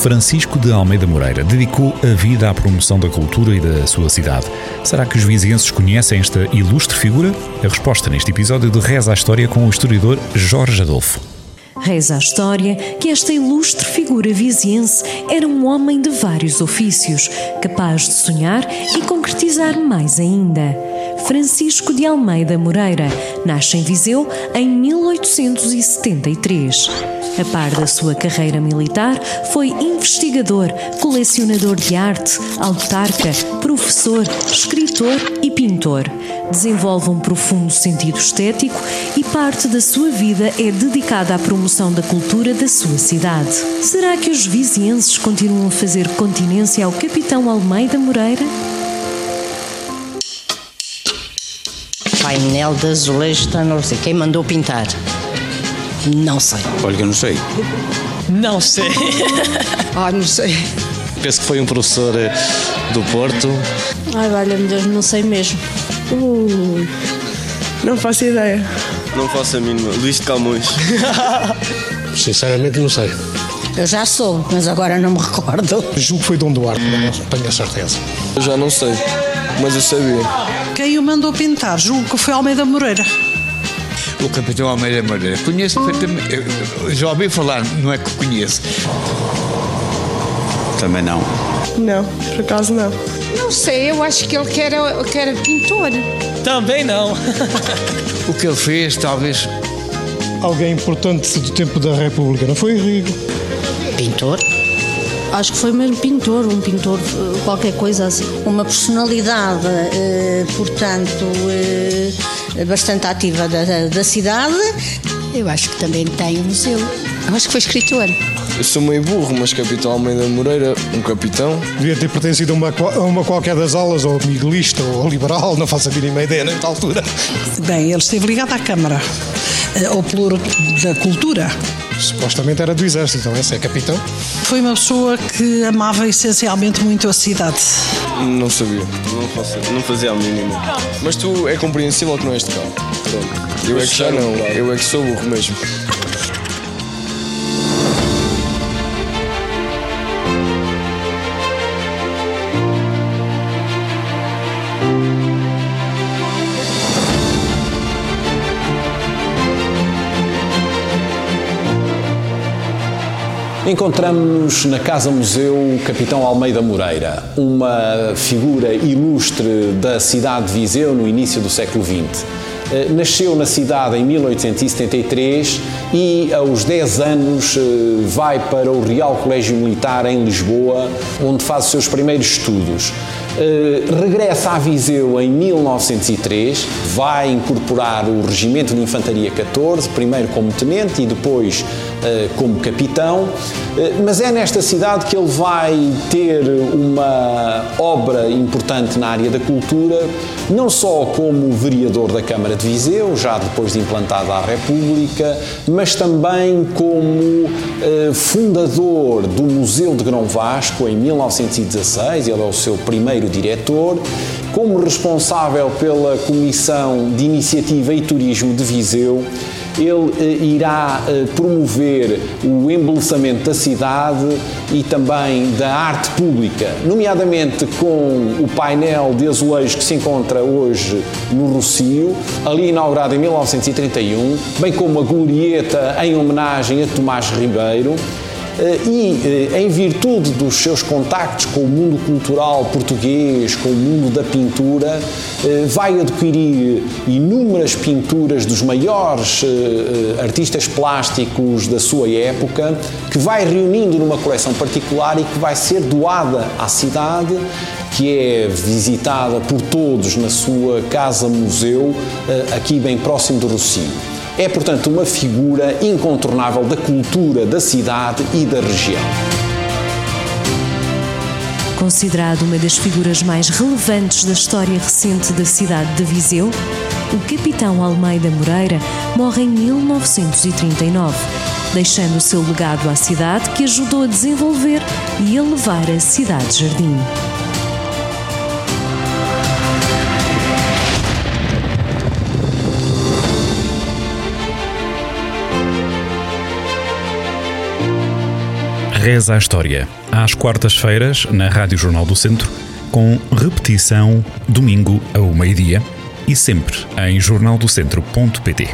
Francisco de Almeida Moreira dedicou a vida à promoção da cultura e da sua cidade. Será que os vizienses conhecem esta ilustre figura? A resposta neste episódio de Reza a História com o historiador Jorge Adolfo. Reza a história que esta ilustre figura viziense era um homem de vários ofícios, capaz de sonhar e concretizar mais ainda. Francisco de Almeida Moreira nasce em Viseu em 1873. A par da sua carreira militar, foi investigador, colecionador de arte, autarca, professor, escritor e pintor. Desenvolve um profundo sentido estético e parte da sua vida é dedicada à promoção da cultura da sua cidade. Será que os vizienses continuam a fazer continência ao capitão Almeida Moreira? Painel de azulejo está não sei. Quem mandou pintar? Não sei. Olha que eu não sei. Não sei. Ah, não sei. Penso que foi um professor eh, do Porto. Ai, valha-me Deus, não sei mesmo. Uh, não faço ideia. Não faço a mínima. Luís de Camões. Sinceramente não sei. Eu já sou, mas agora não me recordo. Julgo que foi Dom Duarte, mas não tenho a certeza. Eu já não sei, mas eu sabia. Quem o mandou pintar? Julgo que foi Almeida Moreira. O capitão Almeida Moreira. Conheço perfeitamente. Já ouvi falar, não é que conheço. Também não. Não, por acaso não. Não sei, eu acho que ele que era, que era pintor. Também não. O que ele fez, talvez. Alguém importante do tempo da República, não foi Rigo? Pintor? Acho que foi mesmo pintor, um pintor, eh, qualquer coisa assim. Uma personalidade, eh, portanto, eh, bastante ativa da, da cidade. Eu acho que também tem um museu. Eu acho que foi escritor. Eu sou meio burro, mas capitão Almeida Moreira, um capitão. Devia ter pertencido a uma, a uma qualquer das aulas, ou miguelista, ou liberal, não faço a mínima ideia nesta altura. Bem, ele esteve ligado à Câmara, ao pluro da cultura. Supostamente era do exército, então esse é capitão. Foi uma pessoa que amava essencialmente muito a cidade. Não sabia. Não, faço, não fazia a mínima. Mas tu é compreensível que não és de cá. Pronto. Eu é que já não. Eu é que sou burro mesmo. Encontramos na Casa Museu Capitão Almeida Moreira, uma figura ilustre da cidade de Viseu no início do século XX. Eh, Nasceu na cidade em 1873 e, aos 10 anos, eh, vai para o Real Colégio Militar em Lisboa, onde faz os seus primeiros estudos. Eh, regressa a Viseu em 1903, vai incorporar o Regimento de Infantaria 14, primeiro como tenente e depois como capitão, Eh, mas é nesta cidade que ele vai ter uma obra importante na área da cultura, não só como vereador da Câmara de Viseu, já depois de implantada a República, mas também como eh, fundador do Museu de Grão Vasco em 1916, ele é o seu primeiro diretor, como responsável pela Comissão de Iniciativa e Turismo de Viseu, ele eh, irá eh, promover o embelezamento da cidade e também da arte pública, nomeadamente com o painel de azulejo que se encontra hoje no Rocio, ali inaugurado em 1931, bem como a glorieta em homenagem a Tomás Ribeiro. Eh, E, eh, em virtude dos seus contactos com o mundo cultural português, com o mundo da pintura, eh, vai adquirir inúmeras pinturas dos maiores artistas plásticos da sua época, que vai reunindo numa coleção particular e que vai ser doada à cidade, que é visitada por todos na sua casa-museu, aqui bem próximo do Rocio. É, portanto, uma figura incontornável da cultura da cidade e da região. Considerado uma das figuras mais relevantes da história recente da cidade de Viseu, o capitão Almeida Moreira morre em 1939, deixando o seu legado à cidade que ajudou a desenvolver e a levar a cidade-jardim. Reza a História, às quartas-feiras, na Rádio Jornal do Centro, com repetição domingo ao meio-dia e sempre em jornaldocentro.pt.